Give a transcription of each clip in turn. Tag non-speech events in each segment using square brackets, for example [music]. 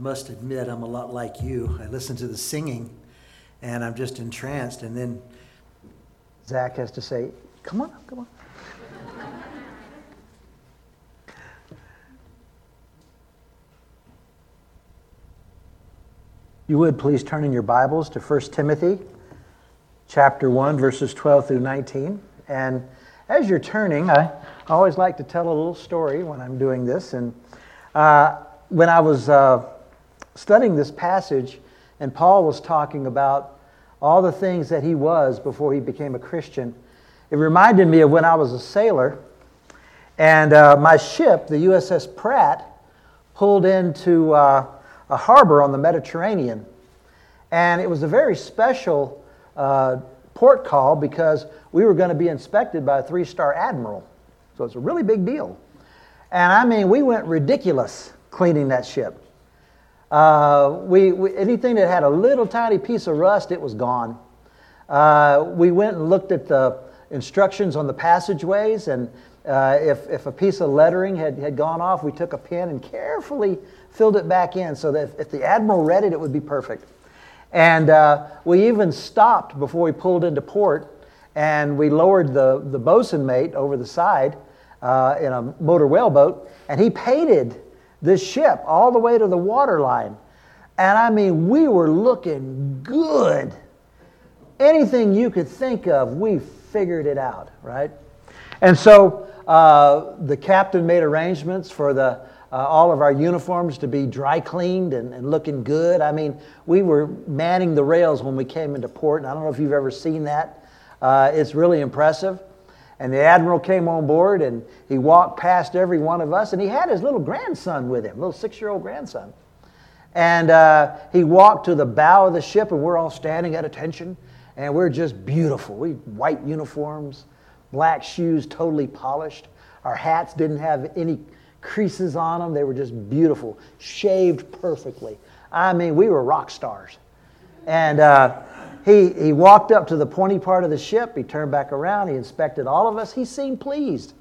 must admit, I'm a lot like you. I listen to the singing and I'm just entranced. And then Zach has to say, Come on, come on. you would please turn in your Bibles to 1 Timothy chapter 1, verses 12 through 19. And as you're turning, I always like to tell a little story when I'm doing this. And uh, when I was uh, studying this passage, and Paul was talking about all the things that he was before he became a Christian, it reminded me of when I was a sailor. And uh, my ship, the USS Pratt, pulled into uh, a harbor on the Mediterranean. And it was a very special uh, port call because we were going to be inspected by a three star admiral. So it's a really big deal. And I mean, we went ridiculous cleaning that ship. Uh, we, we, anything that had a little tiny piece of rust, it was gone. Uh, we went and looked at the instructions on the passageways, and uh, if, if a piece of lettering had, had gone off, we took a pen and carefully filled it back in so that if, if the admiral read it, it would be perfect. And uh, we even stopped before we pulled into port and we lowered the, the bosun mate over the side uh, in a motor whaleboat and he painted this ship all the way to the waterline. And I mean, we were looking good. Anything you could think of, we figured it out, right? And so uh, the captain made arrangements for the uh, all of our uniforms to be dry cleaned and, and, looking good. I mean, we were manning the rails when we came into port, and I don't know if you've ever seen that. Uh, it's really impressive. And the admiral came on board and he walked past every one of us, and he had his little grandson with him, little six year old grandson. And uh, he walked to the bow of the ship, and we're all standing at attention, and we're just beautiful. We white uniforms, black shoes, totally polished. Our hats didn't have any creases on them. They were just beautiful, shaved perfectly. I mean, we were rock stars. And uh, he, he walked up to the pointy part of the ship. He turned back around. He inspected all of us. He seemed pleased.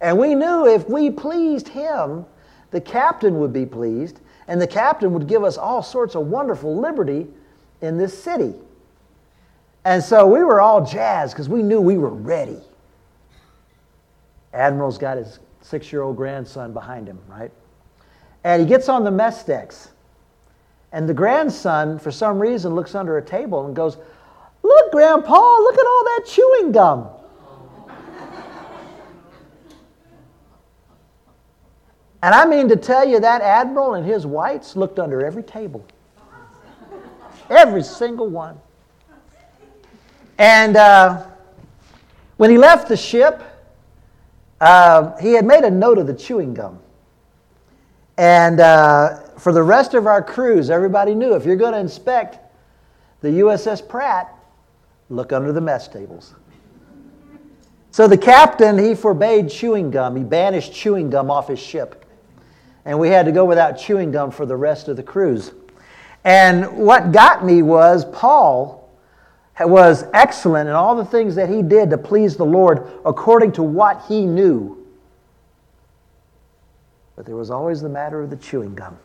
And we knew if we pleased him, the captain would be pleased. And the captain would give us all sorts of wonderful liberty in this city. And so we were all jazzed because we knew we were ready. Admiral's got his six year old grandson behind him, right? And he gets on the mess decks. And the grandson, for some reason, looks under a table and goes, Look, Grandpa, look at all that chewing gum. and I mean to tell you, that admiral and his whites looked under every table. Every single one. And uh, when he left the ship, uh, he had made a note of the chewing gum. And uh, for the rest of our cruise, everybody knew if you're going to inspect the USS Pratt, look under the mess tables. So the captain, he forbade chewing gum. He banished chewing gum off his ship. And we had to go without chewing gum for the rest of the cruise. And what got me was Paul was excellent in all the things that he did to please the Lord according to what he knew. But there was always the matter of the chewing gum.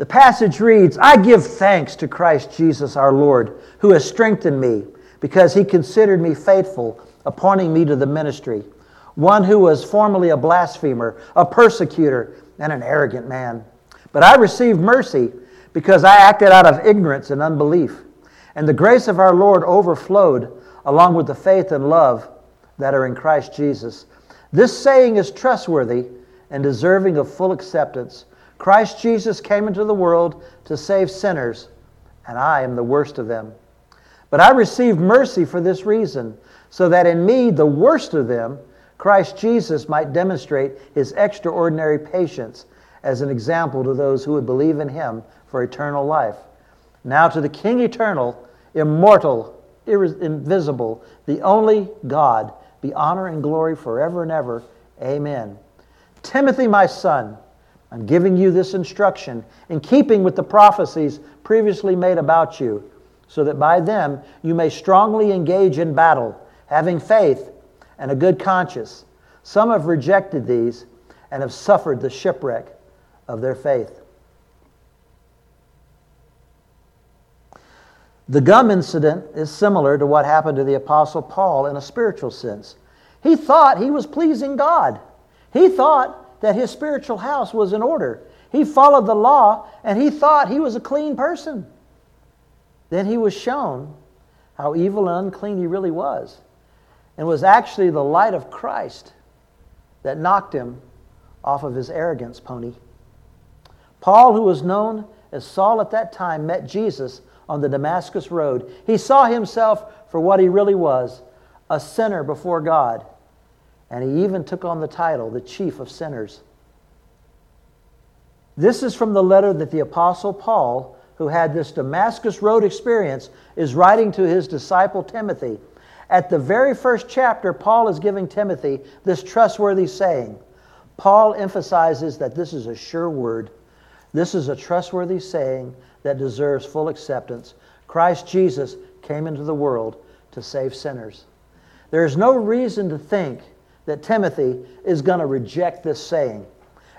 The passage reads I give thanks to Christ Jesus our Lord, who has strengthened me, because he considered me faithful, appointing me to the ministry. One who was formerly a blasphemer, a persecutor, and an arrogant man. But I received mercy because I acted out of ignorance and unbelief. And the grace of our Lord overflowed along with the faith and love that are in Christ Jesus. This saying is trustworthy and deserving of full acceptance. Christ Jesus came into the world to save sinners, and I am the worst of them. But I received mercy for this reason, so that in me, the worst of them, Christ Jesus might demonstrate his extraordinary patience as an example to those who would believe in him for eternal life. Now to the King eternal, immortal, invisible, the only God, be honor and glory forever and ever. Amen. Timothy, my son, I'm giving you this instruction in keeping with the prophecies previously made about you, so that by them you may strongly engage in battle, having faith and a good conscience. Some have rejected these and have suffered the shipwreck of their faith. The gum incident is similar to what happened to the Apostle Paul in a spiritual sense. He thought he was pleasing God. He thought that his spiritual house was in order. He followed the law and he thought he was a clean person. Then he was shown how evil and unclean he really was and was actually the light of Christ that knocked him off of his arrogance pony. Paul, who was known as Saul at that time, met Jesus on the Damascus Road. He saw himself for what he really was a sinner before God. And he even took on the title, the chief of sinners. This is from the letter that the Apostle Paul, who had this Damascus Road experience, is writing to his disciple Timothy. At the very first chapter, Paul is giving Timothy this trustworthy saying. Paul emphasizes that this is a sure word. This is a trustworthy saying that deserves full acceptance. Christ Jesus came into the world to save sinners. There is no reason to think that Timothy is going to reject this saying.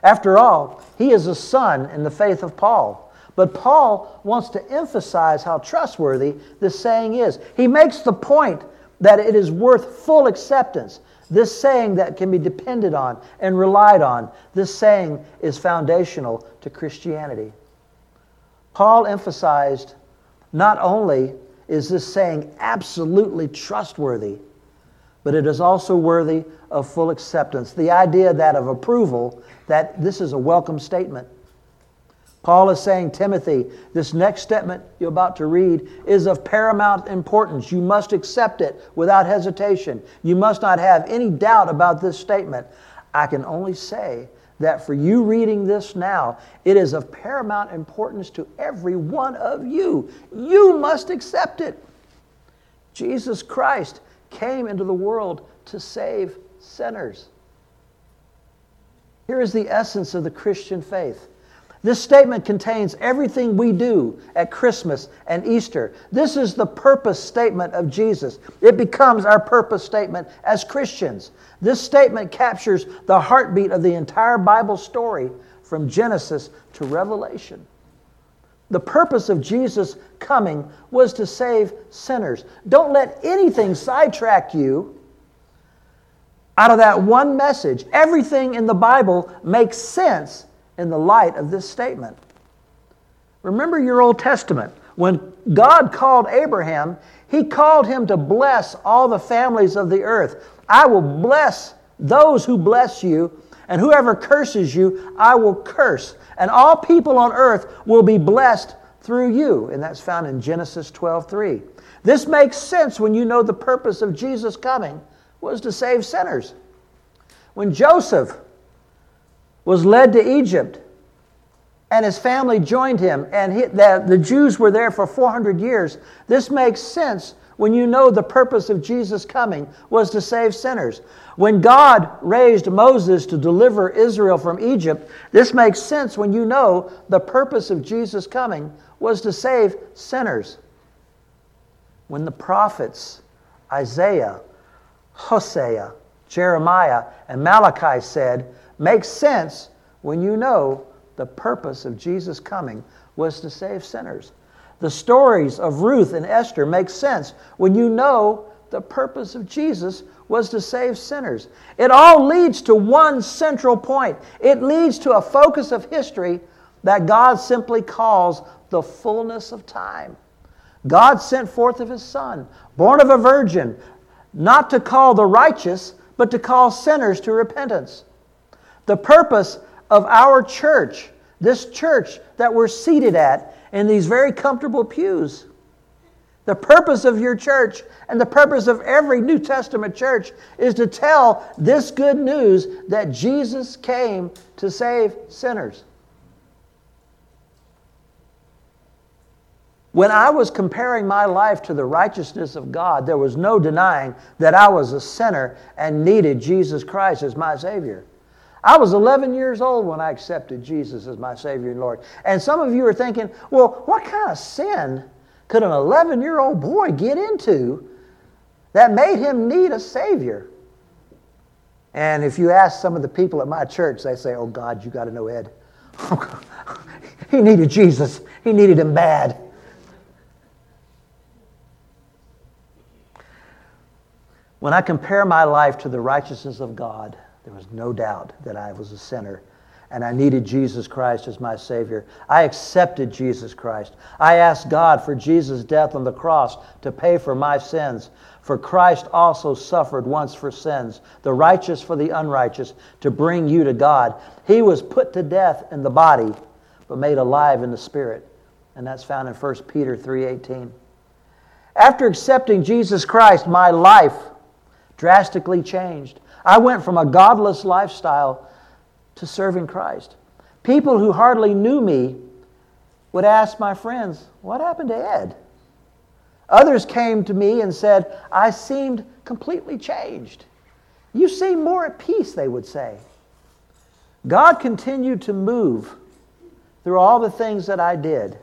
After all, he is a son in the faith of Paul. But Paul wants to emphasize how trustworthy this saying is. He makes the point that it is worth full acceptance. This saying that can be depended on and relied on. This saying is foundational to Christianity. Paul emphasized not only is this saying absolutely trustworthy, but it is also worthy of full acceptance. The idea that of approval, that this is a welcome statement. Paul is saying, Timothy, this next statement you're about to read is of paramount importance. You must accept it without hesitation. You must not have any doubt about this statement. I can only say that for you reading this now, it is of paramount importance to every one of you. You must accept it. Jesus Christ came into the world to save sinners. Here is the essence of the Christian faith. This statement contains everything we do at Christmas and Easter. This is the purpose statement of Jesus. It becomes our purpose statement as Christians. This statement captures the heartbeat of the entire Bible story from Genesis to Revelation. The purpose of Jesus' coming was to save sinners. Don't let anything sidetrack you out of that one message. Everything in the Bible makes sense in the light of this statement. Remember your Old Testament. When God called Abraham, he called him to bless all the families of the earth. I will bless those who bless you, and whoever curses you, I will curse. And all people on earth will be blessed through you. And that's found in Genesis 12 3. This makes sense when you know the purpose of Jesus coming was to save sinners. When Joseph was led to Egypt and his family joined him, and he, the, the Jews were there for 400 years, this makes sense when you know the purpose of Jesus coming was to save sinners. When God raised Moses to deliver Israel from Egypt, this makes sense when you know the purpose of Jesus coming was to save sinners. When the prophets, Isaiah, Hosea, Jeremiah, and Malachi said, makes sense when you know the purpose of Jesus coming was to save sinners. The stories of Ruth and Esther make sense when you know the purpose of Jesus was to save sinners. It all leads to one central point. It leads to a focus of history that God simply calls the fullness of time. God sent forth of his Son, born of a virgin, not to call the righteous, but to call sinners to repentance. The purpose of our church, this church that we're seated at, in these very comfortable pews. The purpose of your church and the purpose of every New Testament church is to tell this good news that Jesus came to save sinners. When I was comparing my life to the righteousness of God, there was no denying that I was a sinner and needed Jesus Christ as my Savior. I was 11 years old when I accepted Jesus as my Savior and Lord. And some of you are thinking, well, what kind of sin could an 11 year old boy get into that made him need a Savior? And if you ask some of the people at my church, they say, oh, God, you got to know Ed. [laughs] he needed Jesus, he needed him bad. When I compare my life to the righteousness of God, there was no doubt that I was a sinner and I needed Jesus Christ as my Savior. I accepted Jesus Christ. I asked God for Jesus' death on the cross to pay for my sins. For Christ also suffered once for sins, the righteous for the unrighteous, to bring you to God. He was put to death in the body, but made alive in the spirit. And that's found in 1 Peter 3:18. After accepting Jesus Christ, my life drastically changed. I went from a godless lifestyle to serving Christ. People who hardly knew me would ask my friends, What happened to Ed? Others came to me and said, I seemed completely changed. You seem more at peace, they would say. God continued to move through all the things that I did,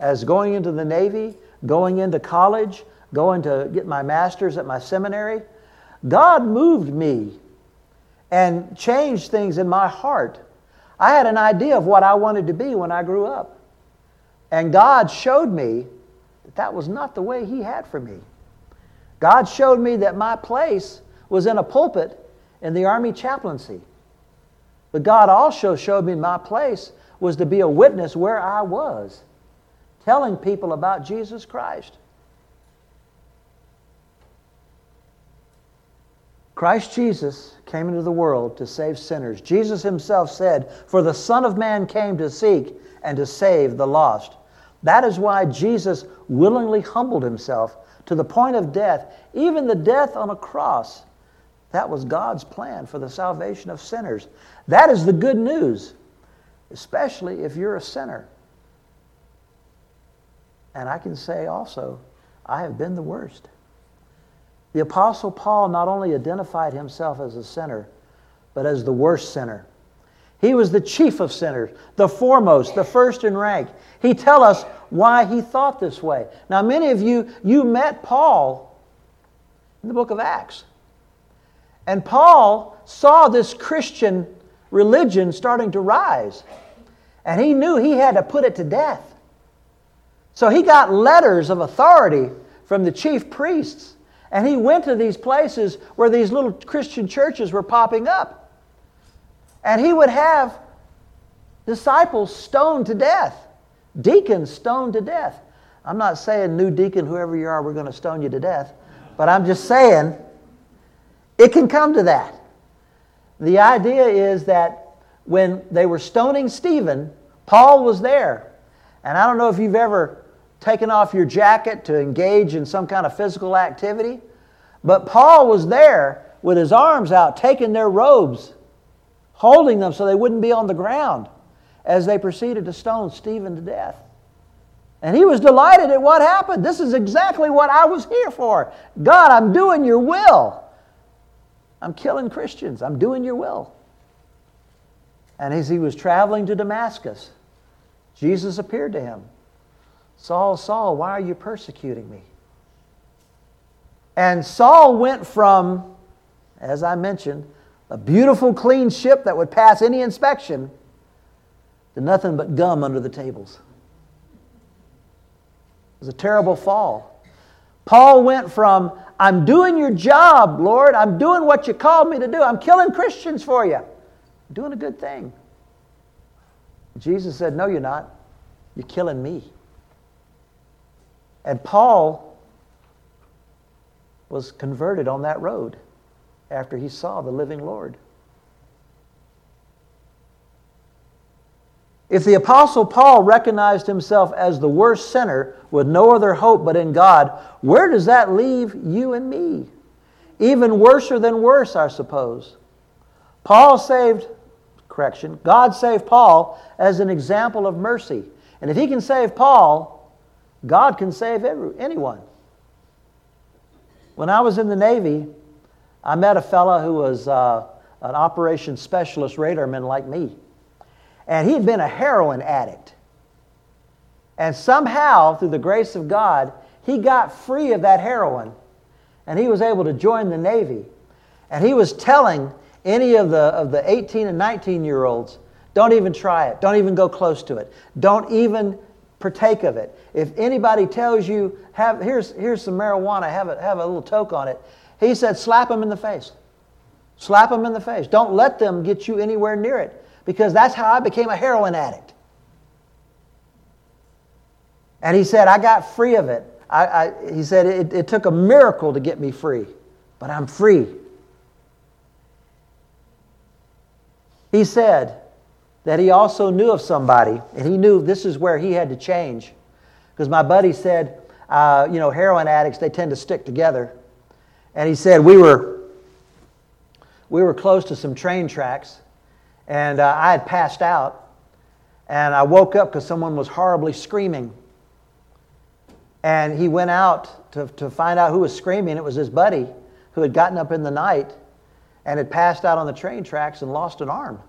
as going into the Navy, going into college, going to get my master's at my seminary. God moved me and changed things in my heart. I had an idea of what I wanted to be when I grew up. And God showed me that that was not the way He had for me. God showed me that my place was in a pulpit in the Army chaplaincy. But God also showed me my place was to be a witness where I was, telling people about Jesus Christ. Christ Jesus came into the world to save sinners. Jesus himself said, For the Son of Man came to seek and to save the lost. That is why Jesus willingly humbled himself to the point of death, even the death on a cross. That was God's plan for the salvation of sinners. That is the good news, especially if you're a sinner. And I can say also, I have been the worst. The Apostle Paul not only identified himself as a sinner, but as the worst sinner. He was the chief of sinners, the foremost, the first in rank. He tell us why he thought this way. Now, many of you, you met Paul in the book of Acts. And Paul saw this Christian religion starting to rise. And he knew he had to put it to death. So he got letters of authority from the chief priests and he went to these places where these little Christian churches were popping up. And he would have disciples stoned to death, deacons stoned to death. I'm not saying, new deacon, whoever you are, we're going to stone you to death. But I'm just saying, it can come to that. The idea is that when they were stoning Stephen, Paul was there. And I don't know if you've ever taken off your jacket to engage in some kind of physical activity. But Paul was there with his arms out, taking their robes, holding them so they wouldn't be on the ground as they proceeded to stone Stephen to death. And he was delighted at what happened. This is exactly what I was here for. God, I'm doing your will. I'm killing Christians. I'm doing your will. And as he was traveling to Damascus, Jesus appeared to him Saul, Saul, why are you persecuting me? And Saul went from, as I mentioned, a beautiful, clean ship that would pass any inspection to nothing but gum under the tables. It was a terrible fall. Paul went from, I'm doing your job, Lord. I'm doing what you called me to do. I'm killing Christians for you. I'm doing a good thing. Jesus said, No, you're not. You're killing me. And Paul was converted on that road after he saw the living Lord. If the Apostle Paul recognized himself as the worst sinner with no other hope but in God, where does that leave you and me? Even worser than worse, I suppose. Paul saved, correction, God saved Paul as an example of mercy. And if he can save Paul, God can save every, anyone. When I was in the Navy, I met a fellow who was uh, an operations specialist radarman like me. And he had been a heroin addict. And somehow, through the grace of God, he got free of that heroin and he was able to join the Navy. And he was telling any of the, of the 18 and 19 year olds Don't even try it. Don't even go close to it. Don't even partake of it. If anybody tells you, have, here's, here's some marijuana, have a, have a little toke on it, he said, slap them in the face. Slap them in the face. Don't let them get you anywhere near it because that's how I became a heroin addict. And he said, I got free of it. I, I, he said, it, it took a miracle to get me free, but I'm free. He said that he also knew of somebody, and he knew this is where he had to change. Because my buddy said, uh, you know, heroin addicts, they tend to stick together. And he said, we were, we were close to some train tracks, and uh, I had passed out, and I woke up because someone was horribly screaming. And he went out to, to find out who was screaming. It was his buddy who had gotten up in the night and had passed out on the train tracks and lost an arm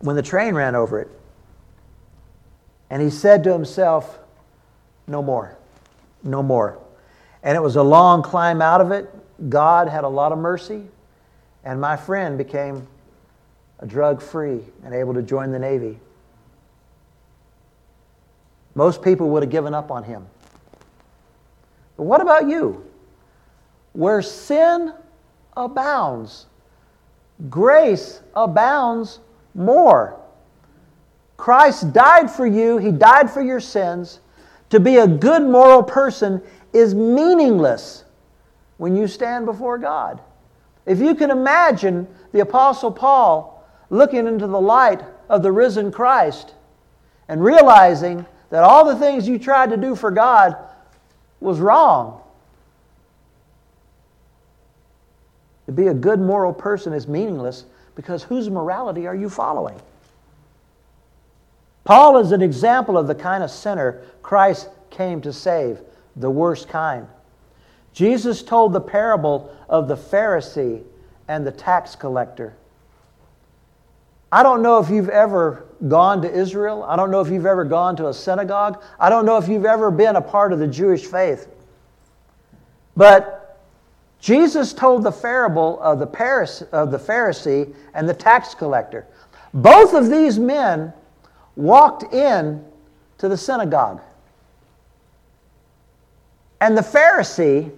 when the train ran over it. And he said to himself, No more, no more. And it was a long climb out of it. God had a lot of mercy, and my friend became a drug free and able to join the Navy. Most people would have given up on him. But what about you? Where sin abounds, grace abounds more. Christ died for you, He died for your sins. To be a good moral person is meaningless when you stand before God. If you can imagine the Apostle Paul looking into the light of the risen Christ and realizing that all the things you tried to do for God was wrong. To be a good moral person is meaningless because whose morality are you following? Paul is an example of the kind of sinner Christ came to save, the worst kind. Jesus told the parable of the Pharisee and the tax collector. I don't know if you've ever gone to Israel. I don't know if you've ever gone to a synagogue. I don't know if you've ever been a part of the Jewish faith. But Jesus told the parable of the, Pharisee and the tax collector. Both of these men walked in to the synagogue. And the Pharisee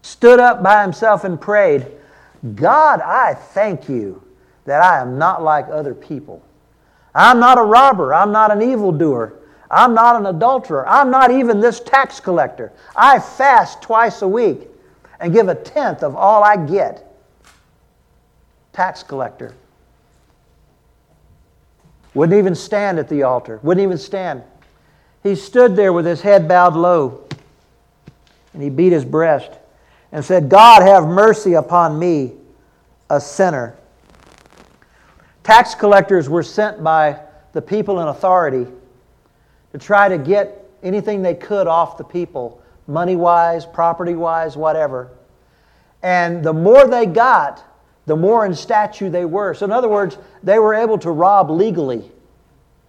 stood up by himself and prayed, God, I thank you that I am not like other people. I'm not a robber. I'm not an evildoer. I'm not an adulterer. I'm not even this tax collector. I fast twice a week and give a tenth of all I get. Tax collector. Wouldn't even stand at the altar. Wouldn't even stand. He stood there with his head bowed low and he beat his breast and said, God, have mercy upon me, a sinner. Tax collectors were sent by the people in authority to try to get anything they could off the people, money wise, property wise, whatever. And the more they got, the more in statute they were. So, in other words, they were able to rob legally.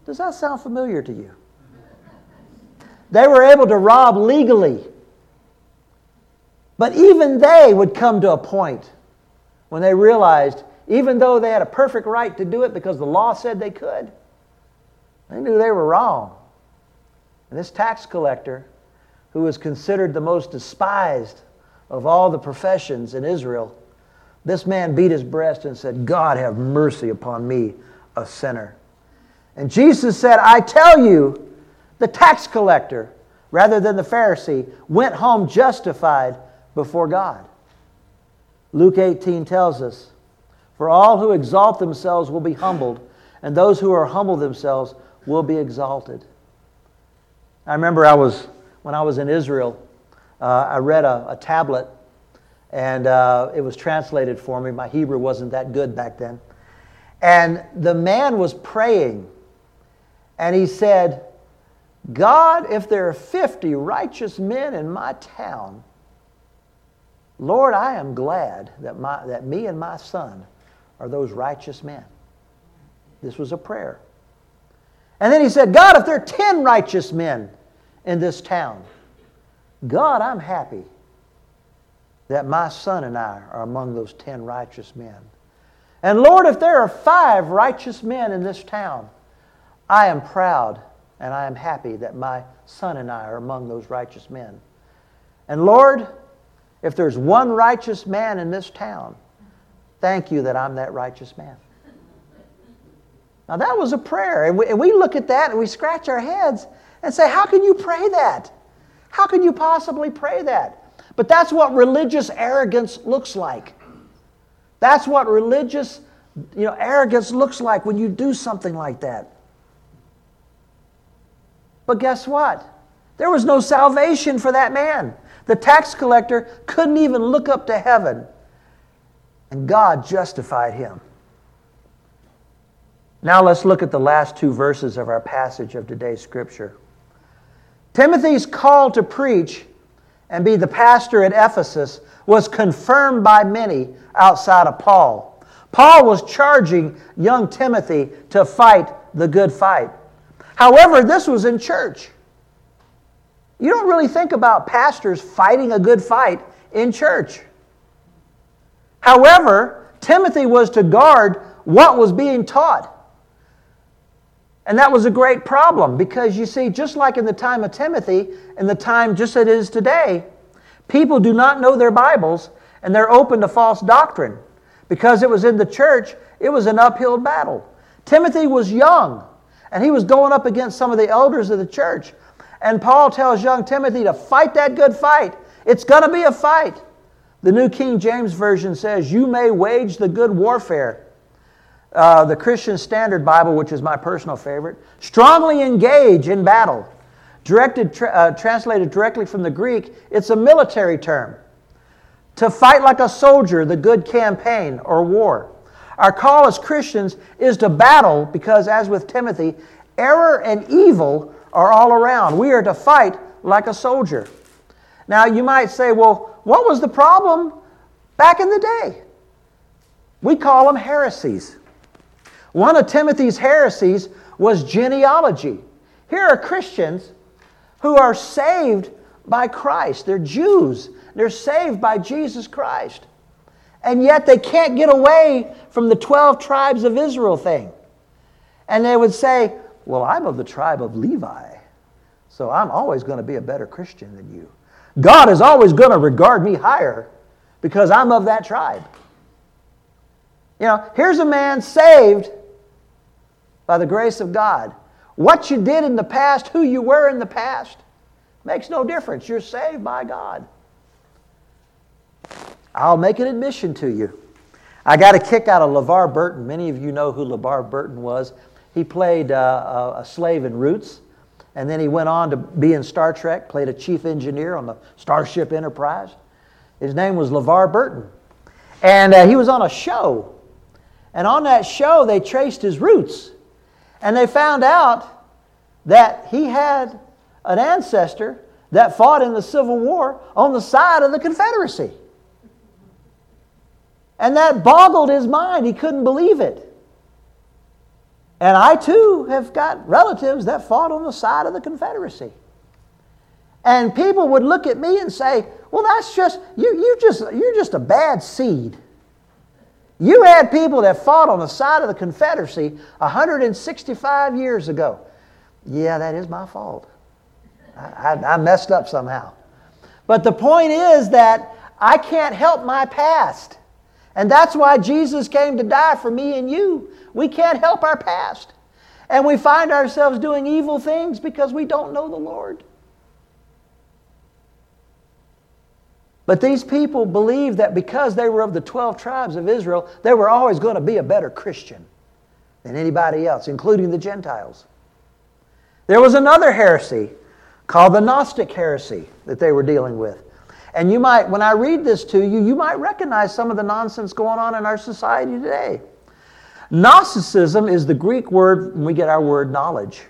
Does that sound familiar to you? They were able to rob legally. But even they would come to a point when they realized even though they had a perfect right to do it because the law said they could. They knew they were wrong. And this tax collector, who was considered the most despised of all the professions in Israel, this man beat his breast and said, God, have mercy upon me, a sinner. And Jesus said, I tell you, the tax collector, rather than the Pharisee, went home justified before God. Luke 18 tells us, for all who exalt themselves will be humbled, and those who are humble themselves will be exalted. I remember I was, when I was in Israel, uh, I read a, a tablet, and uh, it was translated for me. My Hebrew wasn't that good back then. And the man was praying, and he said, God, if there are 50 righteous men in my town, Lord, I am glad that, my, that me and my son are those righteous men. This was a prayer. And then he said, God, if there are 10 righteous men in this town, God, I'm happy that my son and I are among those 10 righteous men. And Lord, if there are five righteous men in this town, I am proud and I am happy that my son and I are among those righteous men. And Lord, if there's one righteous man in this town, thank you that I'm that righteous man. Now, that was a prayer. And we, and we look at that and we scratch our heads and say, How can you pray that? How can you possibly pray that? But that's what religious arrogance looks like. That's what religious you know, arrogance looks like when you do something like that. But guess what? There was no salvation for that man. The tax collector couldn't even look up to heaven, and God justified him. Now let's look at the last two verses of our passage of today's scripture. Timothy's call to preach and be the pastor at Ephesus was confirmed by many outside of Paul. Paul was charging young Timothy to fight the good fight. However, this was in church. You don't really think about pastors fighting a good fight in church. However, Timothy was to guard what was being taught. And that was a great problem because you see, just like in the time of Timothy, in the time just as it is today, people do not know their Bibles and they're open to false doctrine. Because it was in the church, it was an uphill battle. Timothy was young and he was going up against some of the elders of the church. And Paul tells young Timothy to fight that good fight. It's going to be a fight. The New King James Version says, You may wage the good warfare uh, the Christian Standard Bible, which is my personal favorite, strongly engage in battle. Directed, tra- uh, translated directly from the Greek, it's a military term. To fight like a soldier, the good campaign or war. Our call as Christians is to battle because, as with Timothy, error and evil are all around. We are to fight like a soldier. Now, you might say, well, what was the problem back in the day? We call them heresies. One of Timothy's heresies was genealogy. Here are Christians who are saved by Christ. They're Jews. They're saved by Jesus Christ. And yet they can't get away from the 12 tribes of Israel thing. And they would say, Well, I'm of the tribe of Levi, so I'm always going to be a better Christian than you. God is always going to regard me higher because I'm of that tribe. You know, here's a man saved by the grace of God. What you did in the past, who you were in the past, makes no difference. You're saved by God. I'll make an admission to you. I got a kick out of LeVar Burton. Many of you know who LeVar Burton was. He played uh, a slave in Roots, and then he went on to be in Star Trek, played a chief engineer on the Starship Enterprise. His name was LeVar Burton. And uh, he was on a show. And on that show, they traced his roots. And they found out that he had an ancestor that fought in the Civil War on the side of the Confederacy. And that boggled his mind. He couldn't believe it. And I too have got relatives that fought on the side of the Confederacy. And people would look at me and say, Well, that's just, you, you just, you're just a bad seed. You had people that fought on the side of the Confederacy 165 years ago. Yeah, that is my fault. I, I, I messed up somehow. But the point is that I can't help my past. And that's why Jesus came to die for me and you. We can't help our past. And we find ourselves doing evil things because we don't know the Lord. But these people believed that because they were of the 12 tribes of Israel, they were always going to be a better Christian than anybody else, including the Gentiles. There was another heresy called the Gnostic heresy that they were dealing with. And you might, when I read this to you, you might recognize some of the nonsense going on in our society today. Gnosticism is the Greek word, we get our word knowledge.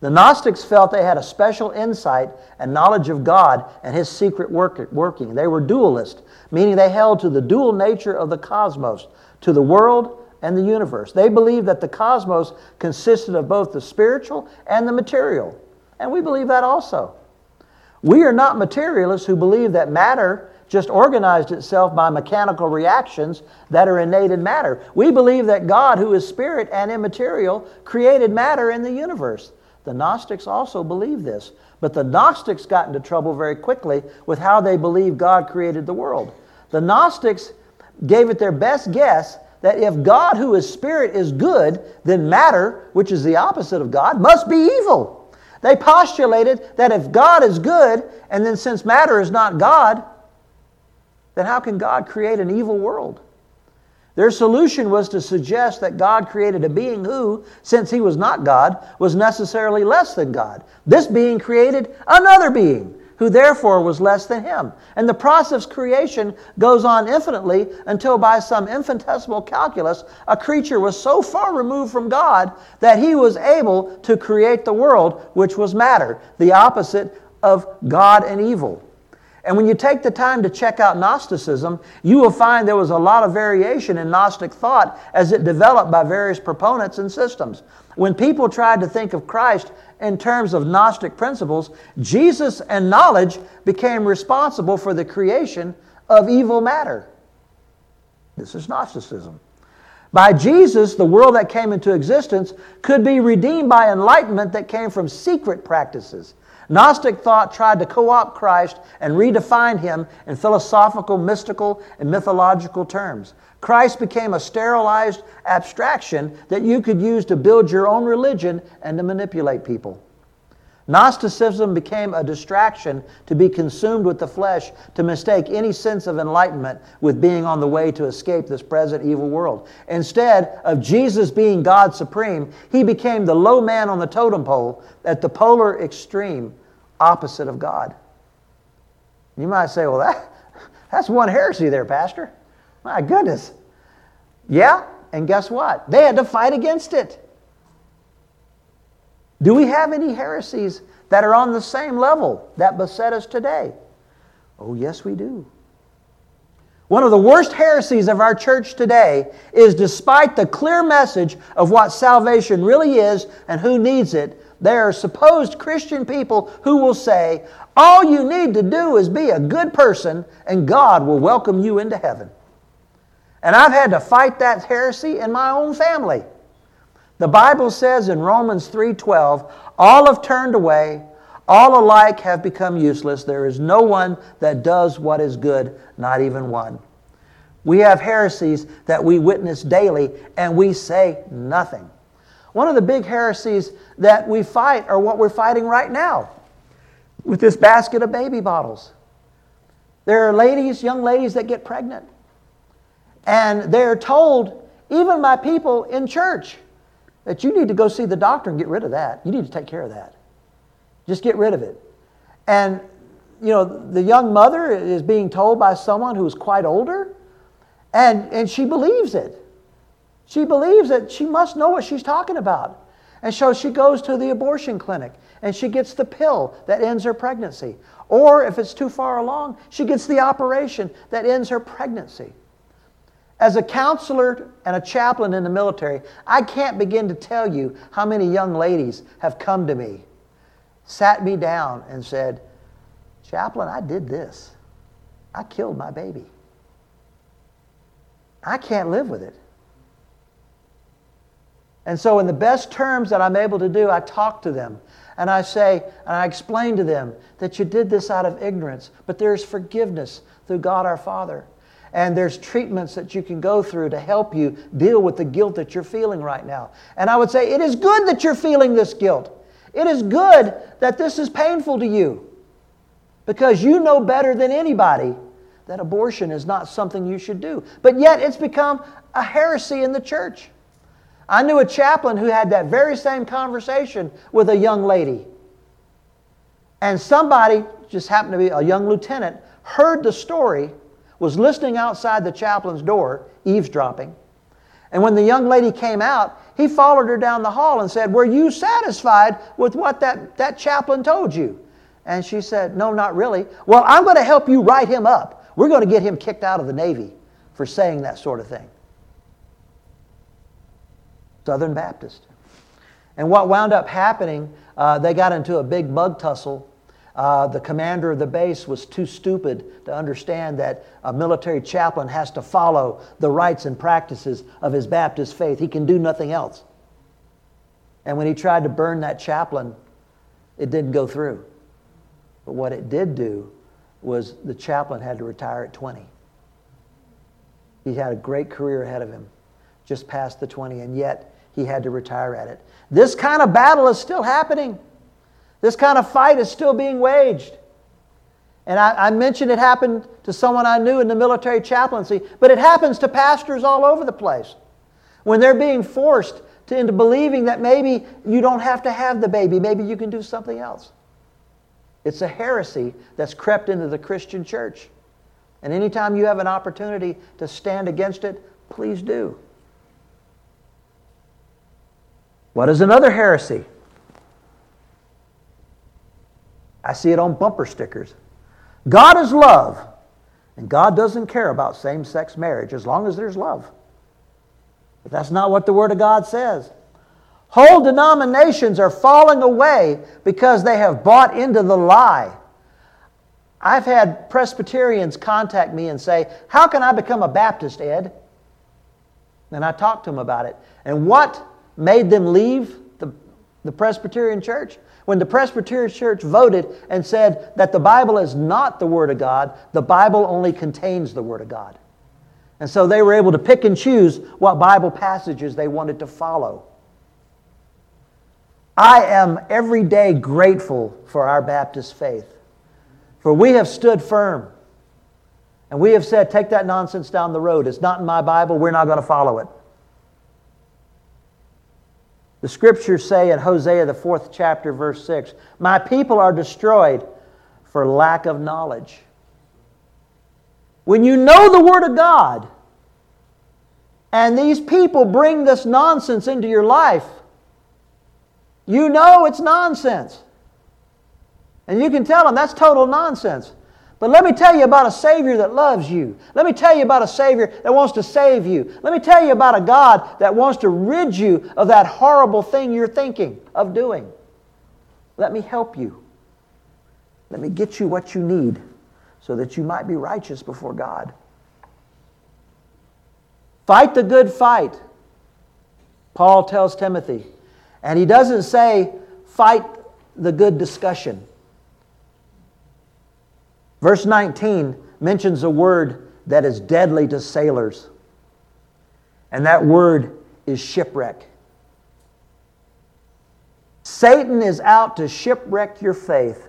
The Gnostics felt they had a special insight and knowledge of God and His secret work, working. They were dualist, meaning they held to the dual nature of the cosmos, to the world and the universe. They believed that the cosmos consisted of both the spiritual and the material. And we believe that also. We are not materialists who believe that matter just organized itself by mechanical reactions that are innate in matter. We believe that God, who is spirit and immaterial, created matter in the universe. The Gnostics also believed this. But the Gnostics got into trouble very quickly with how they believed God created the world. The Gnostics gave it their best guess that if God, who is spirit, is good, then matter, which is the opposite of God, must be evil. They postulated that if God is good, and then since matter is not God, then how can God create an evil world? Their solution was to suggest that God created a being who, since he was not God, was necessarily less than God. This being created another being who therefore was less than him. And the process of creation goes on infinitely until by some infinitesimal calculus, a creature was so far removed from God that he was able to create the world, which was matter, the opposite of God and evil. And when you take the time to check out Gnosticism, you will find there was a lot of variation in Gnostic thought as it developed by various proponents and systems. When people tried to think of Christ in terms of Gnostic principles, Jesus and knowledge became responsible for the creation of evil matter. This is Gnosticism. By Jesus, the world that came into existence could be redeemed by enlightenment that came from secret practices. Gnostic thought tried to co opt Christ and redefine him in philosophical, mystical, and mythological terms. Christ became a sterilized abstraction that you could use to build your own religion and to manipulate people. Gnosticism became a distraction to be consumed with the flesh, to mistake any sense of enlightenment with being on the way to escape this present evil world. Instead of Jesus being God supreme, he became the low man on the totem pole at the polar extreme opposite of God. You might say, well, that, that's one heresy there, Pastor. My goodness. Yeah, and guess what? They had to fight against it. Do we have any heresies that are on the same level that beset us today? Oh, yes, we do. One of the worst heresies of our church today is despite the clear message of what salvation really is and who needs it, there are supposed Christian people who will say, all you need to do is be a good person and God will welcome you into heaven. And I've had to fight that heresy in my own family. The Bible says in Romans 3:12, all have turned away, all alike have become useless. There is no one that does what is good, not even one. We have heresies that we witness daily and we say nothing. One of the big heresies that we fight are what we're fighting right now with this basket of baby bottles. There are ladies, young ladies, that get pregnant. And they're told, even by people in church, that you need to go see the doctor and get rid of that. You need to take care of that. Just get rid of it. And, you know, the young mother is being told by someone who's quite older, and, and she believes it. She believes that she must know what she's talking about. And so she goes to the abortion clinic and she gets the pill that ends her pregnancy. Or if it's too far along, she gets the operation that ends her pregnancy. As a counselor and a chaplain in the military, I can't begin to tell you how many young ladies have come to me, sat me down, and said, Chaplain, I did this. I killed my baby. I can't live with it. And so, in the best terms that I'm able to do, I talk to them and I say, and I explain to them that you did this out of ignorance, but there's forgiveness through God our Father. And there's treatments that you can go through to help you deal with the guilt that you're feeling right now. And I would say, it is good that you're feeling this guilt. It is good that this is painful to you because you know better than anybody that abortion is not something you should do. But yet it's become a heresy in the church. I knew a chaplain who had that very same conversation with a young lady. And somebody, just happened to be a young lieutenant, heard the story, was listening outside the chaplain's door, eavesdropping. And when the young lady came out, he followed her down the hall and said, Were you satisfied with what that, that chaplain told you? And she said, No, not really. Well, I'm going to help you write him up. We're going to get him kicked out of the Navy for saying that sort of thing. Southern Baptist. And what wound up happening, uh, they got into a big mug tussle Uh, the commander of the base was too stupid to understand that a military chaplain has to follow the rites and practices of his Baptist faith. He can do nothing else. And when he tried to burn that chaplain, it didn't go through. But what it did do was the chaplain had to retire at 20. He had a great career ahead of him, just past the 20, and yet he had to retire at it. This kind of battle is still happening. This kind of fight is still being waged. And I, I, mentioned it happened to someone I knew in the military chaplaincy, but it happens to pastors all over the place. When they're being forced to, into believing that maybe you don't have to have the baby, maybe you can do something else. It's a heresy that's crept into the Christian church. And anytime you have an opportunity to stand against it, please do. What is another heresy? I see it on bumper stickers. God is love, and God doesn't care about same sex marriage as long as there's love. But that's not what the Word of God says. Whole denominations are falling away because they have bought into the lie. I've had Presbyterians contact me and say, How can I become a Baptist, Ed? And I talked to them about it. And what made them leave the, the Presbyterian church? When the Presbyterian church voted and said that the Bible is not the Word of God, the Bible only contains the Word of God. And so they were able to pick and choose what Bible passages they wanted to follow. I am every day grateful for our Baptist faith, for we have stood firm. And we have said, take that nonsense down the road. It's not in my Bible. We're not going to follow it. The scriptures say in Hosea, the fourth chapter, verse 6 My people are destroyed for lack of knowledge. When you know the Word of God, and these people bring this nonsense into your life, you know it's nonsense. And you can tell them that's total nonsense. But let me tell you about a Savior that loves you. Let me tell you about a Savior that wants to save you. Let me tell you about a God that wants to rid you of that horrible thing you're thinking of doing. Let me help you. Let me get you what you need so that you might be righteous before God. Fight the good fight, Paul tells Timothy. And he doesn't say, fight the good discussion. Verse 19 mentions a word that is deadly to sailors, and that word is shipwreck. Satan is out to shipwreck your faith.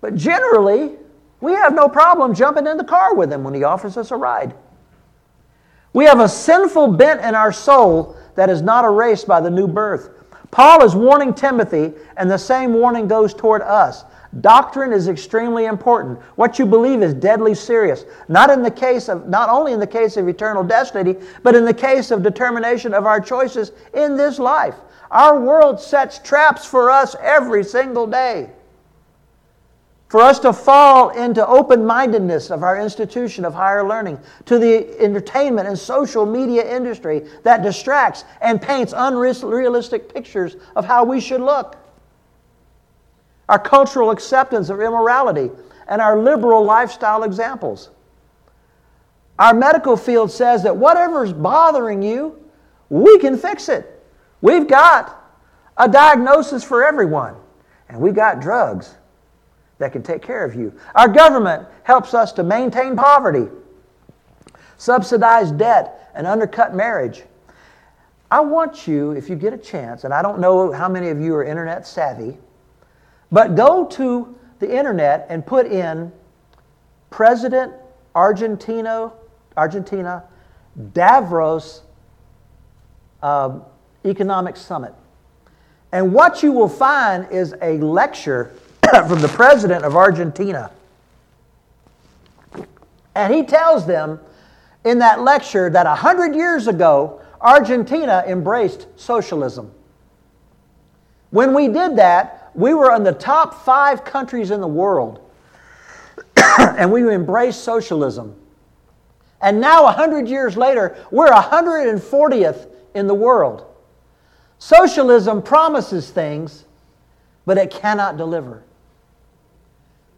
But generally, we have no problem jumping in the car with him when he offers us a ride. We have a sinful bent in our soul that is not erased by the new birth. Paul is warning Timothy, and the same warning goes toward us. Doctrine is extremely important. What you believe is deadly serious. Not in the case of not only in the case of eternal destiny, but in the case of determination of our choices in this life. Our world sets traps for us every single day for us to fall into open mindedness of our institution of higher learning, to the entertainment and social media industry that distracts and paints unrealistic pictures of how we should look. Our cultural acceptance of immorality and our liberal lifestyle examples. Our medical field says that whatever's bothering you, we can fix it. We've got a diagnosis for everyone, and we got drugs that can take care of you. Our government helps us to maintain poverty, subsidize debt, and undercut marriage. I want you, if you get a chance, and I don't know how many of you are internet savvy, but go to the internet and put in President Argentina, Argentina Davos uh, Economic Summit. And what you will find is a lecture [coughs] from the president of Argentina. And he tells them in that lecture that 100 years ago, Argentina embraced socialism. When we did that, we were in the top five countries in the world. [coughs] and we embraced socialism. And now, 100 years later, we're 140th in the world. Socialism promises things, but it cannot deliver.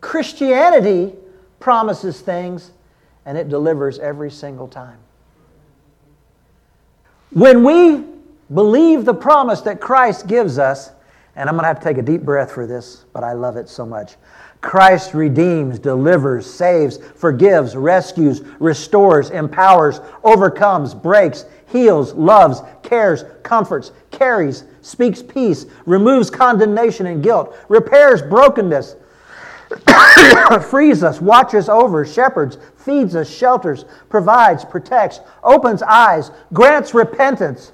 Christianity promises things and it delivers every single time. When we believe the promise that Christ gives us, and I'm going to have to take a deep breath for this, but I love it so much. Christ redeems, delivers, saves, forgives, rescues, restores, empowers, overcomes, breaks, heals, loves, cares, comforts, carries, speaks peace, removes condemnation and guilt, repairs brokenness, [coughs] frees us, watches over, shepherds, feeds us, shelters, provides, protects, opens eyes, grants repentance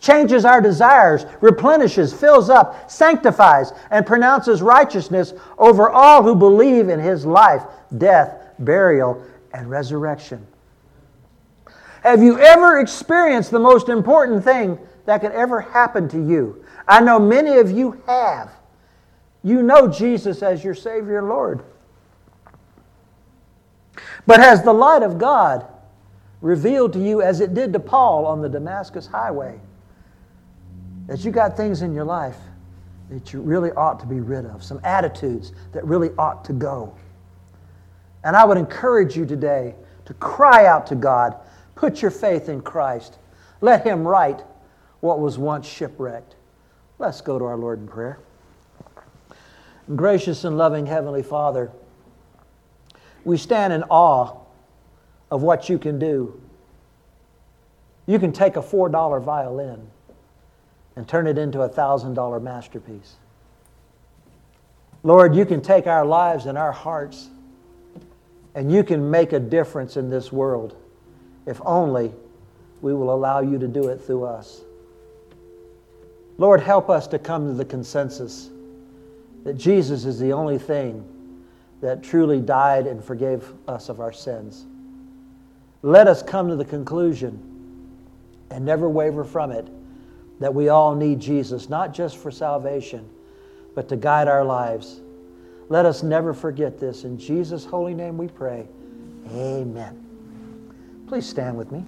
changes our desires, replenishes, fills up, sanctifies, and pronounces righteousness over all who believe in his life, death, burial, and resurrection. Have you ever experienced the most important thing that could ever happen to you? I know many of you have. You know Jesus as your Savior and Lord. But has the light of God revealed to you as it did to Paul on the Damascus highway? That you got things in your life that you really ought to be rid of, some attitudes that really ought to go. And I would encourage you today to cry out to God, put your faith in Christ, let Him right what was once shipwrecked. Let's go to our Lord in prayer. Gracious and loving Heavenly Father, we stand in awe of what you can do. You can take a $4 violin and turn it into a $1,000 masterpiece. Lord, you can take our lives and our hearts and you can make a difference in this world if only we will allow you to do it through us. Lord, help us to come to the consensus that Jesus is the only thing that truly died and forgave us of our sins. Let us come to the conclusion and never waver from it that we all need Jesus, not just for salvation, but to guide our lives. Let us never forget this. In Jesus' holy name we pray. Amen. Please stand with me.